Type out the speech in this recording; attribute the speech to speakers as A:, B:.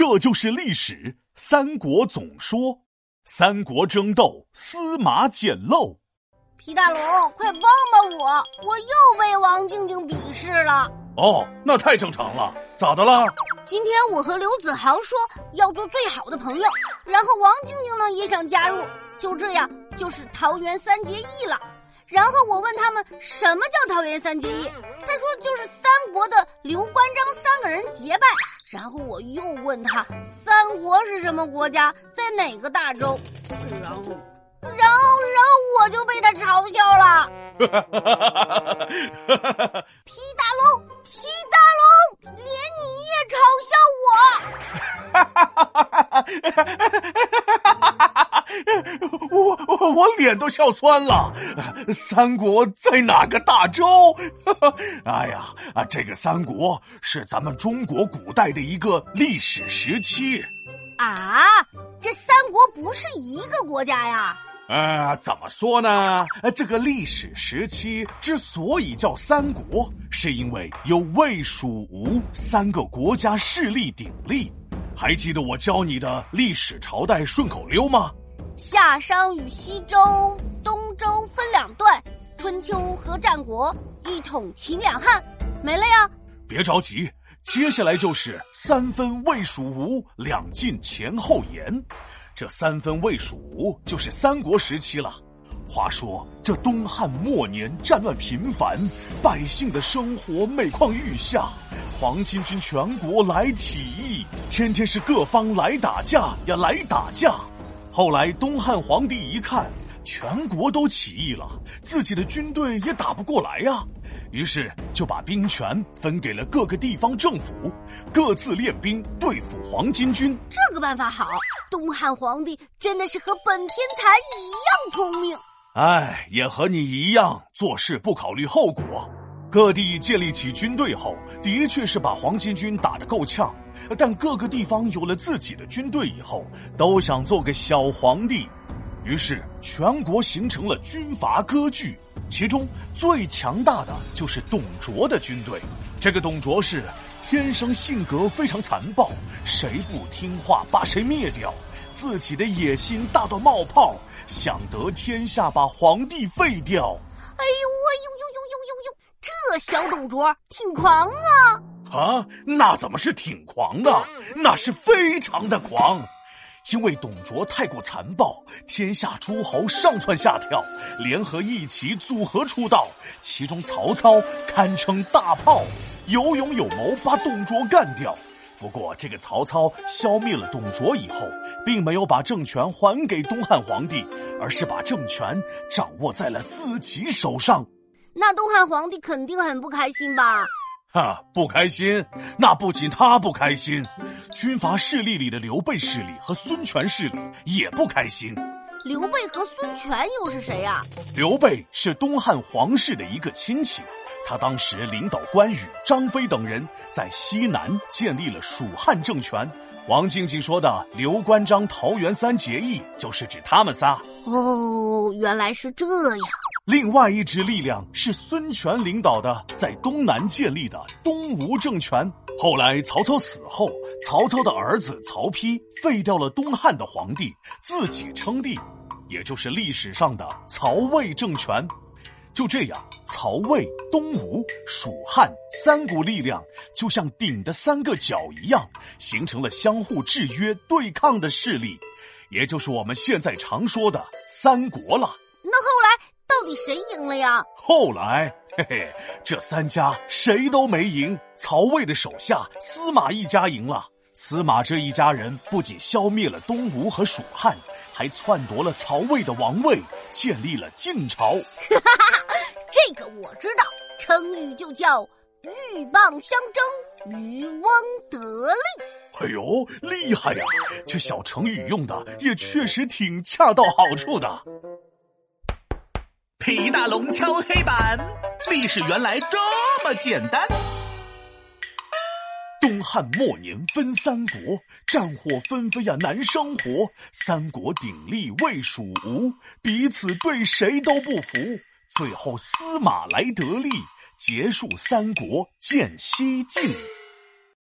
A: 这就是历史《三国》总说。三国争斗，司马捡漏。
B: 皮大龙，快帮帮我！我又被王静静鄙视了。
A: 哦，那太正常了。咋的啦？
B: 今天我和刘子豪说要做最好的朋友，然后王静静呢也想加入，就这样就是桃园三结义了。然后我问他们什么叫桃园三结义，他说就是三国的刘关张三个人结拜。然后我又问他三国是什么国家，在哪个大洲，然后，然后，然后我就被他嘲笑了。皮大龙，皮大龙，连你也嘲笑
A: 我。我脸都笑酸了。三国在哪个大洲？哎呀啊，这个三国是咱们中国古代的一个历史时期。
B: 啊，这三国不是一个国家呀？
A: 呃，怎么说呢？这个历史时期之所以叫三国，是因为有魏、蜀、吴三个国家势力鼎立。还记得我教你的历史朝代顺口溜吗？
B: 夏商与西周，东周分两段，春秋和战国一统秦两汉，没了呀？
A: 别着急，接下来就是三分魏、蜀、吴，两晋前后延。这三分魏蜀吴就是三国时期了。话说这东汉末年战乱频繁，百姓的生活每况愈下，黄巾军全国来起义，天天是各方来打架呀来打架。后来东汉皇帝一看，全国都起义了，自己的军队也打不过来呀。于是就把兵权分给了各个地方政府，各自练兵对付黄巾军。
B: 这个办法好，东汉皇帝真的是和本天才一样聪明。
A: 哎，也和你一样做事不考虑后果。各地建立起军队后，的确是把黄巾军打得够呛。但各个地方有了自己的军队以后，都想做个小皇帝。于是，全国形成了军阀割据，其中最强大的就是董卓的军队。这个董卓是天生性格非常残暴，谁不听话把谁灭掉，自己的野心大到冒泡，想得天下把皇帝废掉。
B: 哎呦，哎呦呦呦呦呦呦，这小董卓挺狂啊！
A: 啊，那怎么是挺狂呢？那是非常的狂。因为董卓太过残暴，天下诸侯上蹿下跳，联合一起组合出道。其中曹操堪称大炮，有勇有谋，把董卓干掉。不过，这个曹操消灭了董卓以后，并没有把政权还给东汉皇帝，而是把政权掌握在了自己手上。
B: 那东汉皇帝肯定很不开心吧？
A: 哈，不开心。那不仅他不开心，军阀势力里的刘备势力和孙权势力也不开心。
B: 刘备和孙权又是谁呀？
A: 刘备是东汉皇室的一个亲戚，他当时领导关羽、张飞等人在西南建立了蜀汉政权。王静静说的“刘关张桃园三结义”就是指他们仨。
B: 哦，原来是这样。
A: 另外一支力量是孙权领导的，在东南建立的东吴政权。后来曹操死后，曹操的儿子曹丕废掉了东汉的皇帝，自己称帝，也就是历史上的曹魏政权。就这样，曹魏、东吴、蜀汉三股力量就像鼎的三个角一样，形成了相互制约、对抗的势力，也就是我们现在常说的三国了。
B: 那后来到底谁赢了呀？
A: 后来，嘿嘿，这三家谁都没赢。曹魏的手下司马一家赢了。司马这一家人不仅消灭了东吴和蜀汉。还篡夺了曹魏的王位，建立了晋朝。
B: 这个我知道，成语就叫“鹬蚌相争，渔翁得利”。
A: 哎呦，厉害呀！这小成语用的也确实挺恰到好处的。
C: 皮大龙敲黑板，历史原来这么简单。
A: 东汉末年分三国，战火纷飞呀，难生活。三国鼎立魏蜀吴，彼此对谁都不服。最后司马来得利，结束三国，建西晋。